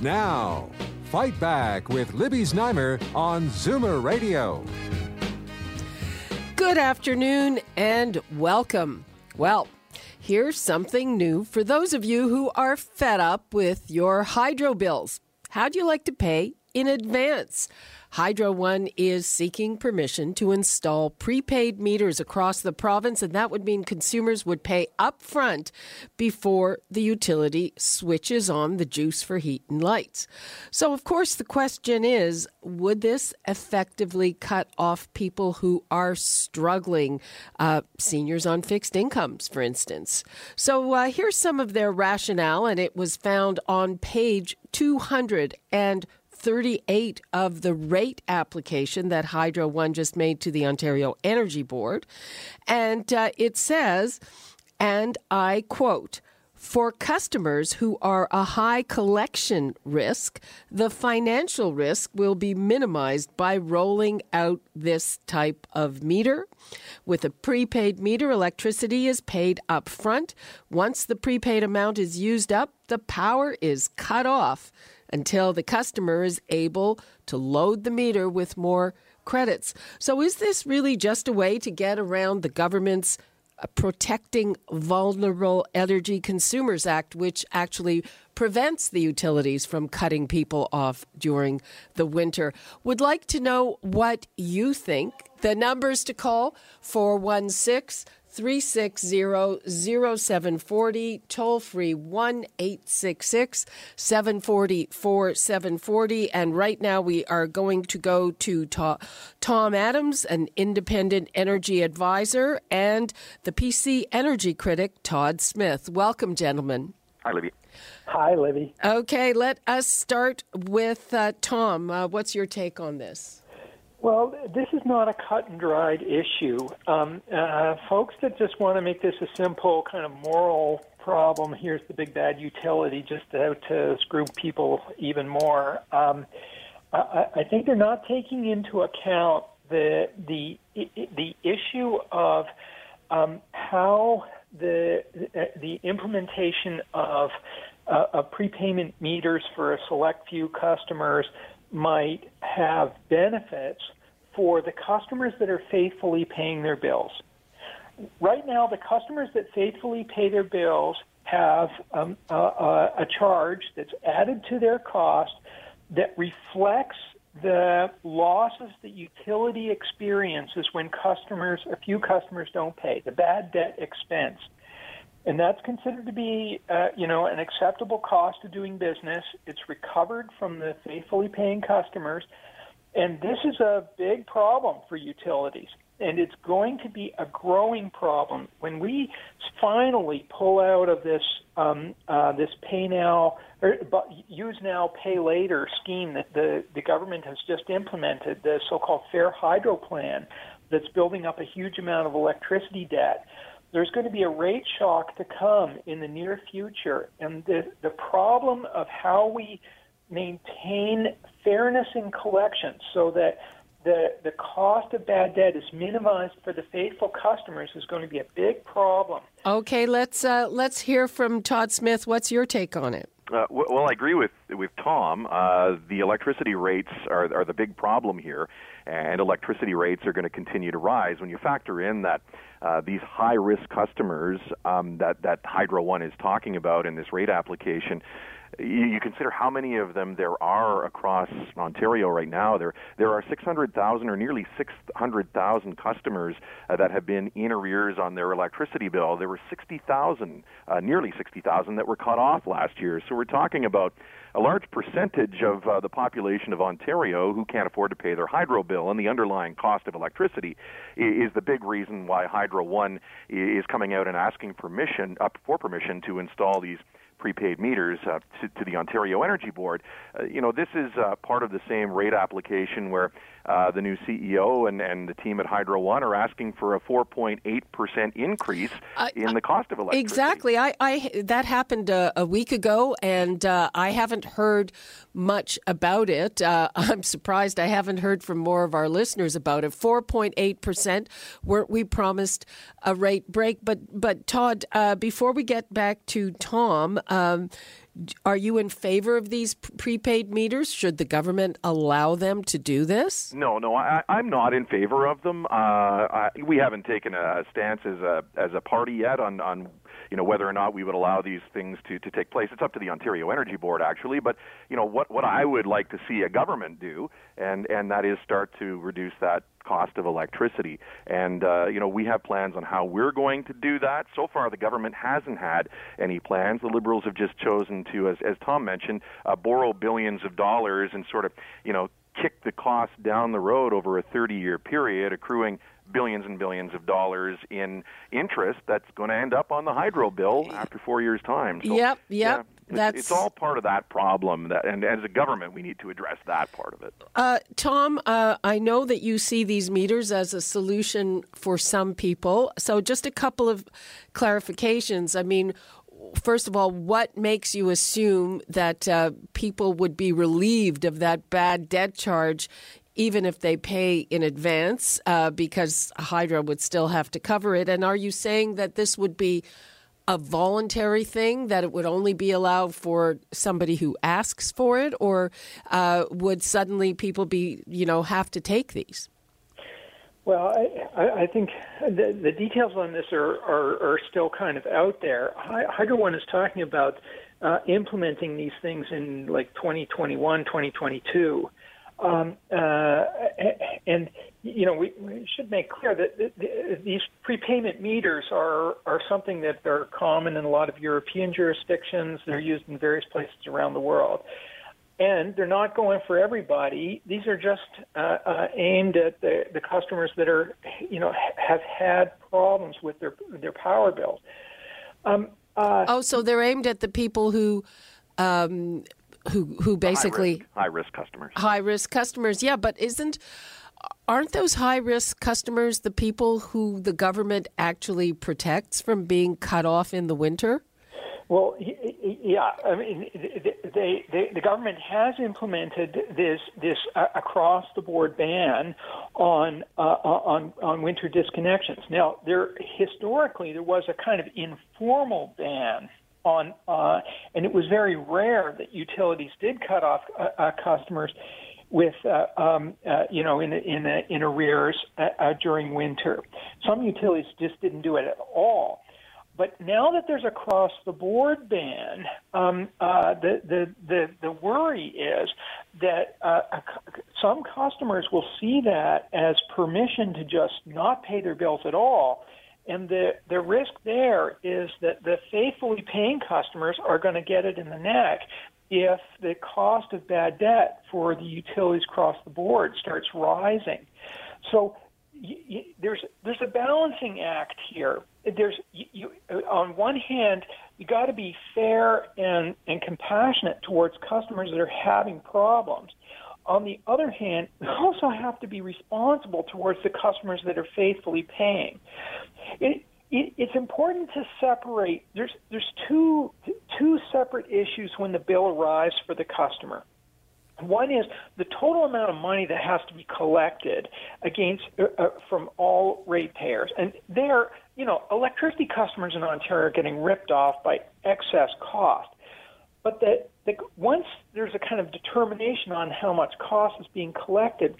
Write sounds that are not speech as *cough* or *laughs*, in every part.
Now, Fight Back with Libby Znaimer on Zoomer Radio. Good afternoon and welcome. Well, here's something new for those of you who are fed up with your hydro bills. How'd you like to pay in advance? Hydro One is seeking permission to install prepaid meters across the province, and that would mean consumers would pay upfront before the utility switches on the juice for heat and lights. So, of course, the question is would this effectively cut off people who are struggling, uh, seniors on fixed incomes, for instance? So, uh, here's some of their rationale, and it was found on page 200 and 38 of the rate application that Hydro One just made to the Ontario Energy Board. And uh, it says, and I quote, for customers who are a high collection risk, the financial risk will be minimized by rolling out this type of meter. With a prepaid meter, electricity is paid up front. Once the prepaid amount is used up, the power is cut off until the customer is able to load the meter with more credits. So, is this really just a way to get around the government's uh, Protecting Vulnerable Energy Consumers Act, which actually prevents the utilities from cutting people off during the winter? Would like to know what you think. The numbers to call 416 360-0740, toll free 1-866-740-4740. And right now we are going to go to Tom Adams, an independent energy advisor, and the PC energy critic, Todd Smith. Welcome, gentlemen. Hi, Libby. Hi, Libby. Okay, let us start with uh, Tom. Uh, what's your take on this? Well, this is not a cut and dried issue. Um, uh, folks that just want to make this a simple kind of moral problem, here's the big bad utility just out to screw people even more. Um, I, I think they're not taking into account the the the issue of um, how the the implementation of uh, of prepayment meters for a select few customers might have benefits for the customers that are faithfully paying their bills. Right now, the customers that faithfully pay their bills have um, a, a charge that's added to their cost that reflects the losses that utility experiences when customers, a few customers don't pay, the bad debt expense. And that's considered to be, uh, you know, an acceptable cost of doing business. It's recovered from the faithfully paying customers, and this is a big problem for utilities. And it's going to be a growing problem when we finally pull out of this um, uh, this pay now or use now pay later scheme that the the government has just implemented, the so-called Fair Hydro Plan, that's building up a huge amount of electricity debt there's going to be a rate shock to come in the near future. And the, the problem of how we maintain fairness in collections so that the, the cost of bad debt is minimized for the faithful customers is going to be a big problem. Okay, let's uh, let's hear from Todd Smith. What's your take on it? Uh, well, I agree with with Tom. Uh, the electricity rates are are the big problem here, and electricity rates are going to continue to rise. When you factor in that uh, these high risk customers um, that that Hydro One is talking about in this rate application, you, consider how many of them there are across Ontario right now. There there are 600,000 or nearly 600,000 customers uh, that have been in arrears on their electricity bill. There were 60,000, uh, nearly 60,000 that were cut off last year. So we're talking about a large percentage of uh, the population of Ontario who can't afford to pay their hydro bill, and the underlying cost of electricity is the big reason why Hydro One is coming out and asking permission up for permission to install these prepaid meters uh, to, to, the Ontario Energy Board. Uh, you know, this is uh, part of the same rate application where uh, the new CEO and, and the team at Hydro One are asking for a 4.8% increase in the cost of electricity. Exactly. I, I that happened a, a week ago, and uh, I haven't heard much about it. Uh, *laughs* I'm surprised I haven't heard from more of our listeners about it. 4.8%. Weren't we promised a rate break? But, but Todd, uh, before we get back to Tom, um, are you in favor of these prepaid meters? Should the government allow them to do this? No, no, I, am not in favor of them. Uh, I, we haven't taken a stance as a as a party yet on on you know whether or not we would allow these things to, to take place. It's up to the Ontario Energy Board actually, but you know what what I would like to see a government do, and and that is start to reduce that cost of electricity. And uh, you know we have plans on how we're going to do that. So far, the government hasn't had any plans. The Liberals have just chosen to, as as Tom mentioned, uh, borrow billions of dollars and sort of you know kick the cost down the road over a 30 year period, accruing billions and billions of dollars in interest that's going to end up on the hydro bill after four years' time. So, yep, yep. Yeah, that's... It's, all part of that problem, that, and as a government, we need to address that part of it. Uh, Tom, uh, I know that you see these meters as a solution for some people. So, just a couple of clarifications. I mean, first of all, what makes you assume that uh, people would be relieved of that bad debt charge even if they pay in advance, uh, because Hydro would still have to cover it? And are you saying that this would be a voluntary thing, that it would only be allowed for somebody who asks for it, or uh, would suddenly people be, you know, have to take these? Well, I, I think the, the details on this are, are, are still kind of out there. Hydro One is talking about uh, implementing these things in like 2021, 2022. Um, uh, and you know, we, we, should make clear that th- th- these prepayment meters are are something that are common in a lot of European jurisdictions. They're used in various places around the world, and they're not going for everybody. These are just uh, uh, aimed at the, the customers that are, you know, have had problems with their their power bills. Um, uh, oh, so they're aimed at the people who um, who who basically high risk, high risk customers. High risk customers, yeah. But isn't aren't those high risk customers the people who the government actually protects from being cut off in the winter? Well, yeah. I mean, they, they, the government has implemented this this uh, across the board ban on uh, on on winter disconnections. Now, there historically there was a kind of informal ban on, uh, and it was very rare that utilities did cut off uh, uh, customers with, uh, um, uh, you know, in in in arrears uh, uh, during winter. Some utilities just didn't do it at all. But now that there's a cross the board ban, um, uh, the, the, the, the worry is that uh, some customers will see that as permission to just not pay their bills at all and the, the risk there is that the faithfully paying customers are going to get it in the neck if the cost of bad debt for the utilities across the board starts rising. So there's there's a balancing act here. There's you, you, on one hand you got to be fair and and compassionate towards customers that are having problems. On the other hand, *laughs* we also have to be responsible towards the customers that are faithfully paying. It, it, it's important to separate. There's there's two two separate issues when the bill arrives for the customer. One is the total amount of money that has to be collected against uh, uh, from all ratepayers, and there, you know, electricity customers in Ontario are getting ripped off by excess cost. But that, that once there's a kind of determination on how much cost is being collected,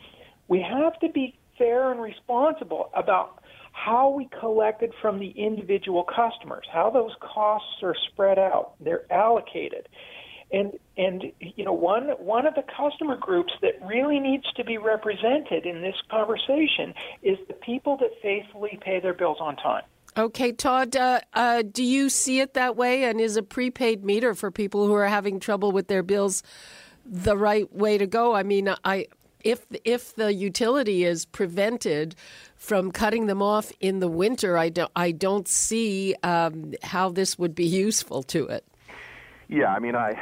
we have to be fair and responsible about how we collected from the individual customers, how those costs are spread out, they're allocated. And and you know one one of the customer groups that really needs to be represented in this conversation is the people that faithfully pay their bills on time. Okay, Todd, uh, uh, do you see it that way? And is a prepaid meter for people who are having trouble with their bills the right way to go? I mean, I if if the utility is prevented from cutting them off in the winter, I don't I don't see um, how this would be *laughs* useful to it. Yeah, I mean, I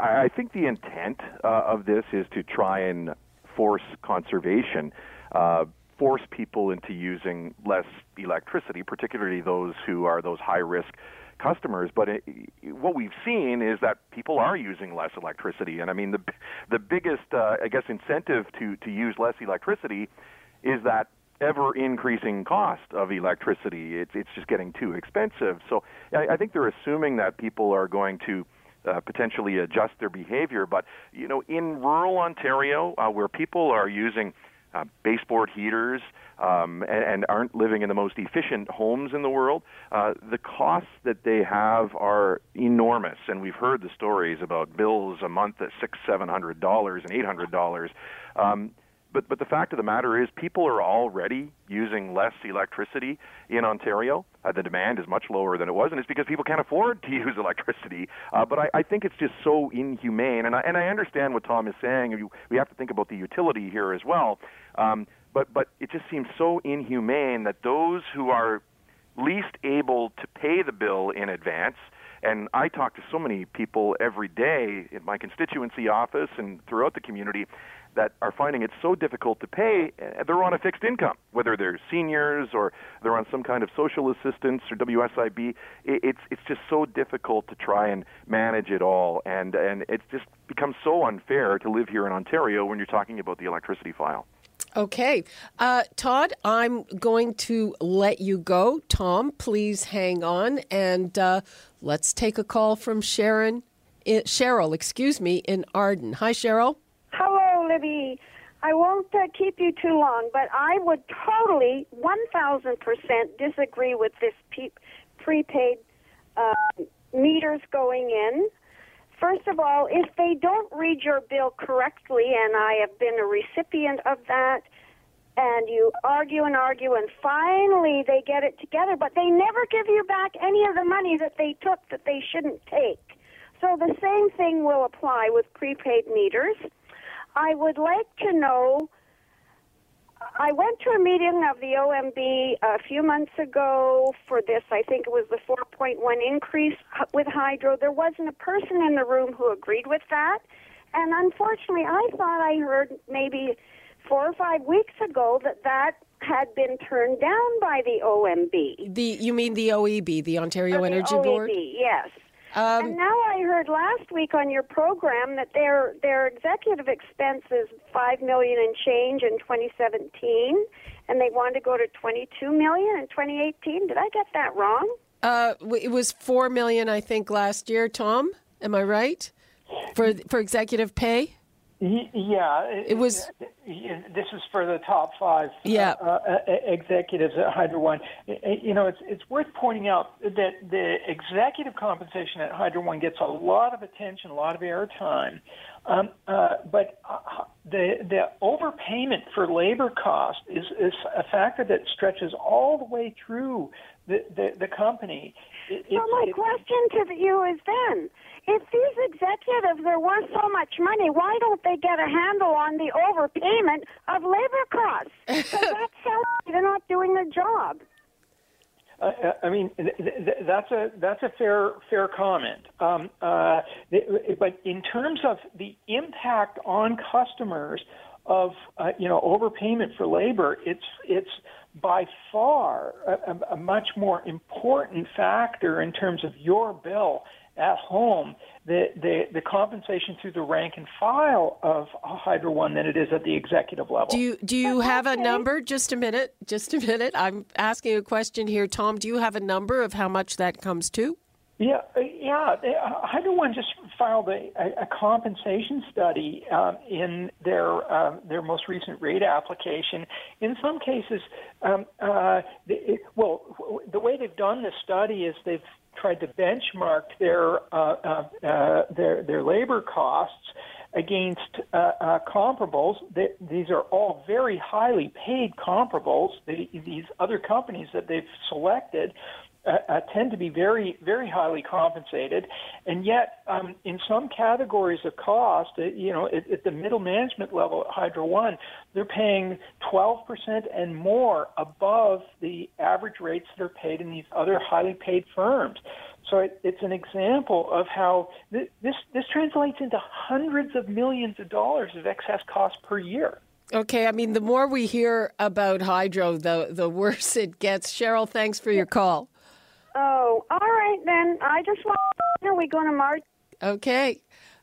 I think the intent uh, of this is to try and force conservation, uh, force people into using less electricity, particularly those who are those high risk customers. But it, what we've seen is that people are using less electricity, and I mean the the biggest, uh, I guess, incentive to to use less electricity is that ever increasing cost of electricity. It's it's just getting too expensive. So I, I think they're assuming that people are going to uh, potentially adjust their behavior. But you know, in rural Ontario, uh, where people are using uh, baseboard heaters um, and, and, aren't living in the most efficient homes in the world, uh, the costs that they have are enormous. And we've heard the stories about bills a month at six, seven hundred dollars and eight hundred dollars. Um, but but the fact of the matter is, people are already using less electricity in Ontario. Uh, the demand is much lower than it was, and it's because people can't afford to *laughs* use electricity. Uh, but I, I think it's just so inhumane, and I, and I understand what Tom is saying. We have to think about the utility here as well. Um, but but it just seems so inhumane that those who are least able to pay the bill in advance and I talk to so many people every day in my constituency office and throughout the community that are finding it so difficult to pay, uh, they're on a fixed income, whether they're seniors or they're on some kind of social assistance or WSIB. It's it's just so difficult to try and manage it all, and and it just becomes so unfair to live here in Ontario when you're talking about the electricity file. Okay. Uh, Todd, I'm going to let you go. Tom, please hang on and uh, let's take a call from Sharon, eh, Cheryl, excuse me, in Arden. Hi, Cheryl. Hello, Libby. I won't uh, keep you too long, but I would totally 1,000% disagree with this pe- prepaid uh, meters going in. First of all, if they don't read your bill correctly, and I have been a recipient of that, and you argue and argue, and finally they get it together, but they never give you back any of the money that they took that they shouldn't take. So the same thing will apply with prepaid meters. I would like to know. I went to a meeting of the OMB a few months ago for this. I think it was the 4.1 increase with hydro. There wasn't a person in the room who agreed with that. And unfortunately, I thought I heard maybe four or five weeks ago that that had been turned down by the OMB. The you mean the OEB, the Ontario the Energy OEB, Board? Yes. Um, and now I heard last week on your program that their their executive expense is five million and change in 2017, and they want to go to 22 million in 2018. Did I get that wrong? Uh, it was four million, I think, last year. Tom, am I right? For for executive pay. Yeah, it was. This is for the top five yeah. uh, uh, executives at Hydro One. You know, it's it's worth pointing out that the executive compensation at Hydro One gets a lot of attention, a lot of airtime, um, uh, but uh, the the overpayment for labor cost is is a factor that stretches all the way through the the, the company. It, so my it, question to you is then if these executives are worth so much money, why don't they get a handle on the overpayment of labor costs? *laughs* Because that sounds they're not doing their job. Uh, I mean, th- th- that's a that's a fair fair comment. Um, uh, th- but in terms of the impact on customers of uh, you know overpayment for labor, it's it's by far a, a much more important factor in terms of your bill at home the, the, the compensation through the rank and file of Hydro One than it is at the executive level. Do you do you have a number? Just a minute. Just a minute. I'm asking a question here, Tom. Do you have a number of how much that comes to? Yeah, uh, yeah. Uh, Hydro One just filed a, a compensation study um, in their uh, their most recent rate application. In some cases, um, uh, the, well, the way they've done this study is they've tried to benchmark their uh, uh, uh, their their labor costs against uh, comparables. They, these are all very highly paid comparables. They, these other companies that they've selected, uh, uh, tend to be very, very highly compensated, and yet um, in some categories of cost, uh, you know, at, at the middle management level at Hydro One, they're paying 12% and more above the average rates that are paid in these other highly paid firms. So it, it's an example of how th- this this translates into hundreds of millions of dollars of excess cost per year. Okay, I mean the more we hear about hydro, the the worse it gets. Cheryl, thanks for your call. Oh, all right then. I just want know we going to March. Okay.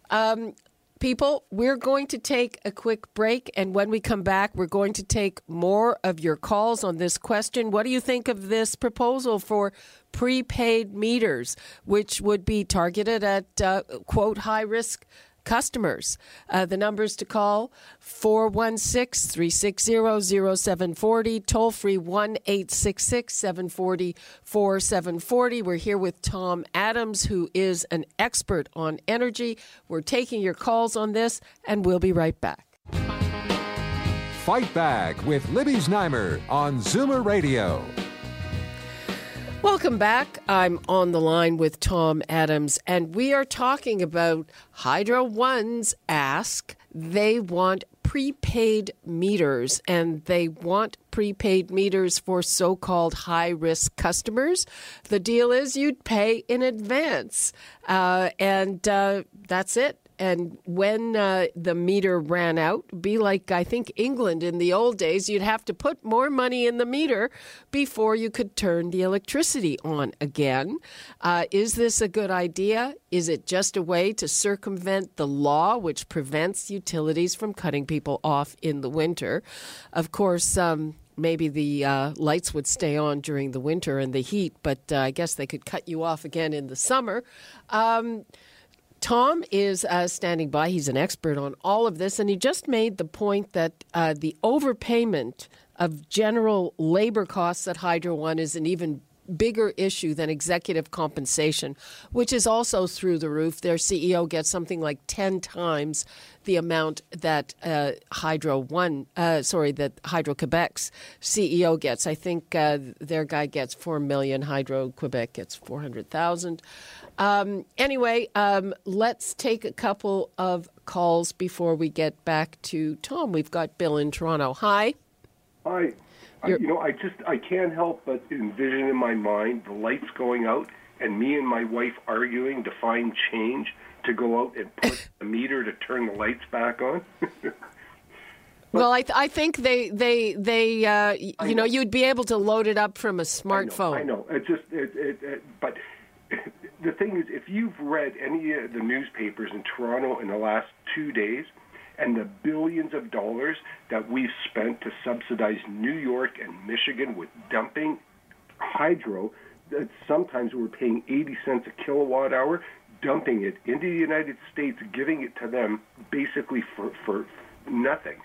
Um, people, we're going to take a quick break, and when we come back, we're going to take more of your calls on this question. What do you think of this proposal for prepaid meters, which would be targeted at, uh, quote, high risk customers. Uh, the numbers to call 416 360 0740, toll free 1 866 740 4740. We're here with Tom Adams, who is an expert on energy. We're taking your calls on this, and we'll be right back. Fight Back with Libby Znaimer on Zoomer Radio. Welcome back. I'm on the line with Tom Adams, and we are talking about Hydro One's ask. They want prepaid meters, and they want prepaid meters for so called high risk customers. The deal is you'd pay in advance, uh, and uh, that's it. And when uh, the meter ran out, be like I think England in the old days, you'd have to put more money in the meter before you could turn the electricity on again. Uh, is this a good idea? Is it just a way to circumvent the law which prevents utilities from cutting people off in the winter? Of course, um, maybe the uh, lights would stay on during the winter and the heat, but uh, I guess they could cut you off again in the summer. Um, Tom is uh, standing by. He's an expert on all of this, and he just made the point that uh, the overpayment of general labor costs at Hydro One is an even bigger issue than executive compensation, which is also through the roof. Their CEO gets something like 10 times the amount that uh, Hydro One, uh, sorry, that Hydro Quebec's CEO gets. I think uh, their guy gets 4 million, Hydro Quebec gets 400,000. Um, anyway, um, let's take a couple of calls before we get back to Tom. We've got Bill in Toronto. Hi. Hi. I, you know, I just I can't help but envision in my mind the lights going out and me and my wife arguing to find change to go out and put *laughs* a meter to turn the lights back on. *laughs* well, I, th- I think they they they uh, you know, know, you'd be able to load it up from a smartphone. I know. I know. It just it, it, it, but *laughs* the thing is, if you've read any of the newspapers in Toronto in the last two days, and the billions of dollars that we've spent to subsidize New York and Michigan with dumping hydro, that sometimes we're paying 80 cents a kilowatt hour, dumping it into the United States, giving it to them basically for, for nothing.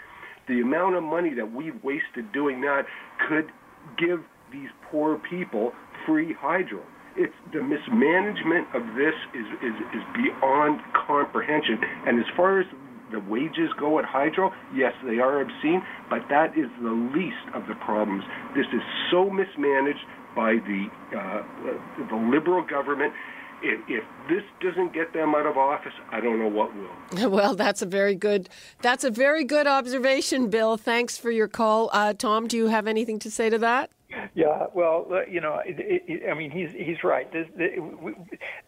The amount of money that we've wasted doing that could give these poor people free hydro it's the mismanagement of this is, is, is beyond comprehension. And as far as the wages go at Hydro, yes, they are obscene, but that is the least of the problems. This is so mismanaged by the uh, the liberal government. If, if, this doesn't get them out of office, I don't know what will. *laughs* Well, that's a very good that's a very good observation, Bill. Thanks for your call, uh, Tom. Do you have anything to say to that? Yeah, well, uh, you know, it, it, I mean, he's he's right. The,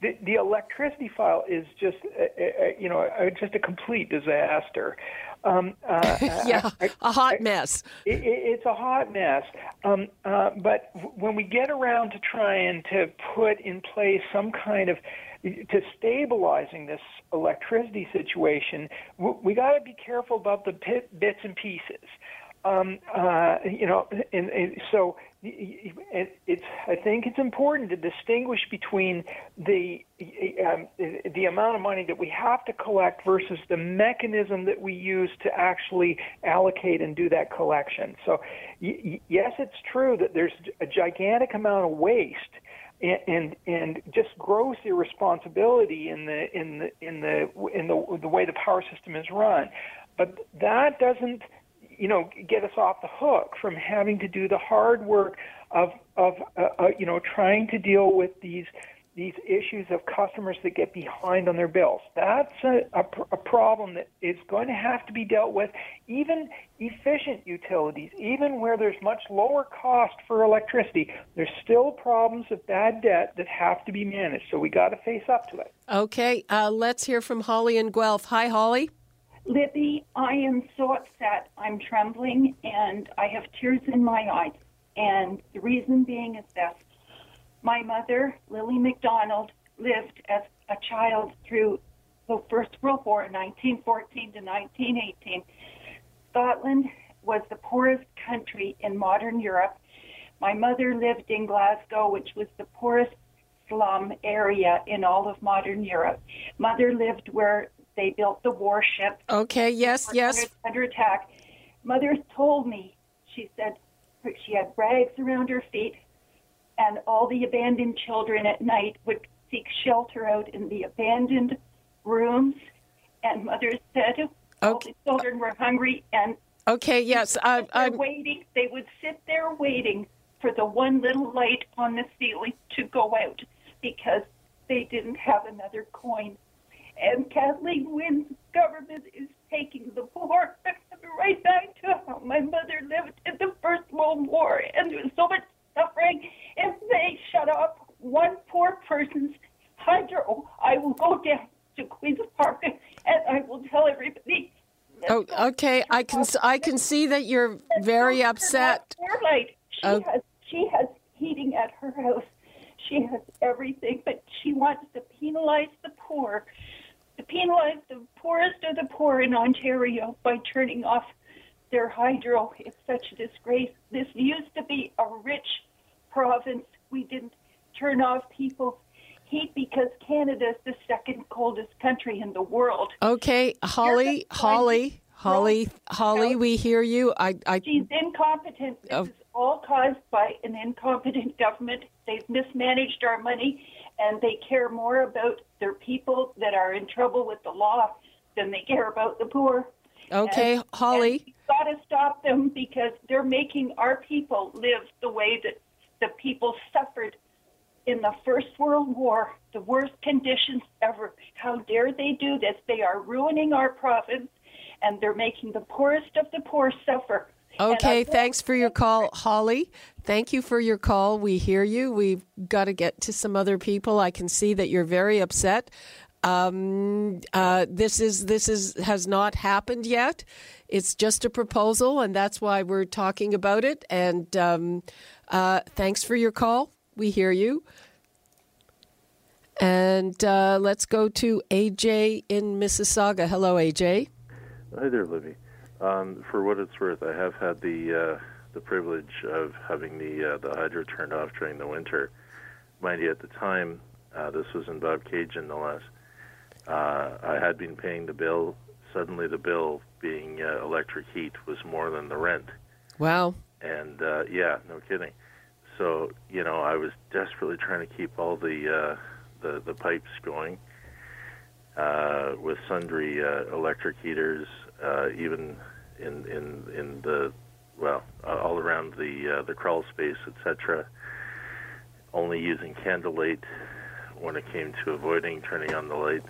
the, the electricity file is just, uh, uh, you know, just a complete disaster. Um, uh, *laughs* yeah, I, a hot I, mess. It, it's a hot mess. Um, uh, but when we get around to trying to put in place some kind of to stabilizing this electricity situation, we got to be careful about the bits and pieces. Um, uh, you know, and, and so it's I think it's important to distinguish between the um, the amount of money that we have to collect versus the mechanism that we use to actually allocate and do that collection. So yes, it's true that there's a gigantic amount of waste and, and just gross irresponsibility in the in the in the in the the way the power system is run, but that doesn't you know, get us off the hook from having to do the hard work of of uh, uh, you know trying to deal with these these issues of customers that get behind on their bills. That's a, a, a, problem that is going to have to be dealt with. Even efficient utilities, even where there's much lower cost for electricity, there's still problems of bad debt that have to be managed. So we got to face up to it. Okay, uh, let's hear from Holly and Guelph. Hi, Holly. Libby, I am so upset. I'm trembling and I have tears in my eyes. And the reason being is this my mother, Lily McDonald, lived as a child through the First World War, 1914 to 1918. Scotland was the poorest country in modern Europe. My mother lived in Glasgow, which was the poorest slum area in all of modern Europe. Mother lived where they built the warship. Okay, yes, yes. Under attack. Mother told me, she said, she had rags around her feet, and all the abandoned children at night would seek shelter out in the abandoned rooms. And mother said okay. all the children were hungry and okay, yes, uh, I, I'm waiting. They would sit there waiting for the one little light on the ceiling to go out because they didn't have another coin. And Kathleen Wynne's government is taking the poor *laughs* right back to how my mother lived in the First World War, and there was so much suffering. If they shut off one poor person's hydro, I will go down to Queens Park and I will tell everybody. Oh, okay. I can I can see that you're very upset. Starlight. She oh. has she has heating at her house. She has everything, but she wants to penalize the poor, to penalize the poorest of the poor in Ontario by turning off their hydro. It's such a disgrace. This used to be a rich province. We didn't turn off people's heat because Canada is the second coldest country in the world. Okay, Holly, Holly, Holly, Holly, we hear you. I, I she's incompetent. This oh. is all caused by an incompetent government. They've mismanaged our money, and they care more about their people that are in trouble with the law than they care about the poor. Okay, and, Holly. And got to stop them because they're making our people live the way that the people suffered in the First World War, the worst conditions ever. How dare they do this? They are ruining our province and they're making the poorest of the poor suffer. Okay, thanks for your call, Holly. Thank you for your call. We hear you. We've got to get to some other people. I can see that you're very upset. Um, uh, this is this is has not happened yet. It's just a proposal, and that's why we're talking about it. And um, uh, thanks for your call. We hear you. And uh, let's go to AJ in Mississauga. Hello, AJ. Hi there, Libby. Um, for what it's worth, I have had the uh, the privilege of having the uh, the hydro turned off during the winter. Mind you, at the time, uh, this was in Bob Cage Bobcaygeon, the less. Uh, I had been paying the bill. Suddenly, the bill, being uh, electric heat, was more than the rent. Wow. And uh, yeah, no kidding. So you know, I was desperately trying to keep all the uh, the, the pipes going uh, with sundry uh, electric heaters, uh, even in in in the well uh, all around the uh, the crawl space, etc. Only using candlelight when it came to avoiding turning on the lights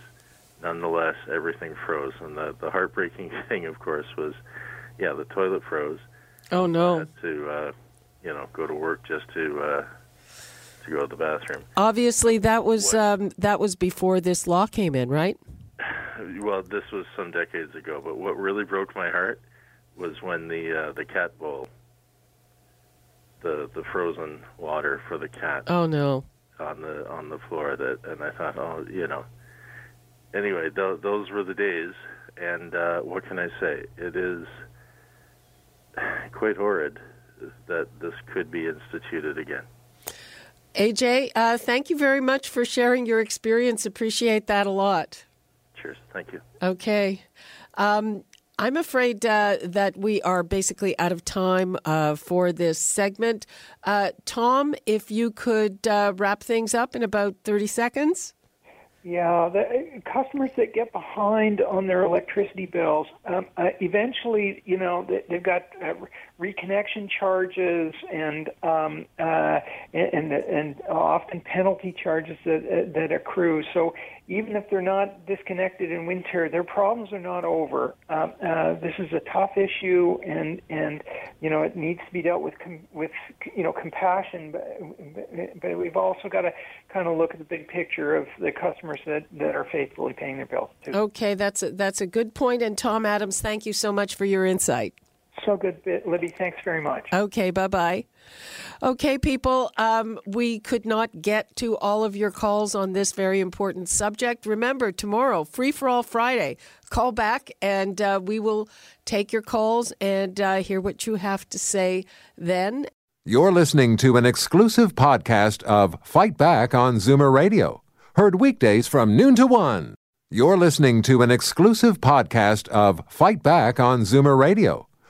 nonetheless, everything froze. And the, the heartbreaking *laughs* thing, of course, was, yeah, the toilet froze. Oh no! To, uh, you know, go to work just to uh, to go to the bathroom. Obviously, that was um, that was before this law came in, right? *sighs* Well, this was some decades ago. But what really broke my heart was when the uh, the cat bowl, the the frozen water for the cat. Oh no! On the on the floor that, and I thought, oh, you know, anyway, th- those were the days, and uh, what can I say? It is *sighs* quite horrid that this could be instituted again. AJ, uh, thank you very much for sharing your experience. Appreciate that a lot. Cheers. Thank you. Okay. Um, I'm afraid uh, that we are basically out of time uh, for this segment. Uh, Tom, if you could uh, wrap things up in about 30 seconds. Yeah, the customers that get behind on their electricity bills, um, uh, eventually, you know, they, they've got uh, reconnection charges and um, uh, and and often penalty charges that that accrue. So even if they're not disconnected in winter, their problems are not over. Um, uh, this is a tough issue, and and you know it needs to be dealt with com- with you know compassion. But, but we've also got to kind of look at the big picture of the customers that, that are faithfully paying their bills too. Okay, that's a, that's a good point. And Tom Adams, thank you so much for your insight. So good, Libby. Thanks very much. Okay, bye bye. Okay, people, um, we could not get to all of your calls on this very important subject. Remember, tomorrow, Free for All Friday. Call back and uh, we will take your calls and uh, hear what you have to say then. You're listening to an exclusive podcast of Fight Back on Zoomer Radio, heard weekdays from noon to one. You're listening to an exclusive podcast of Fight Back on Zoomer Radio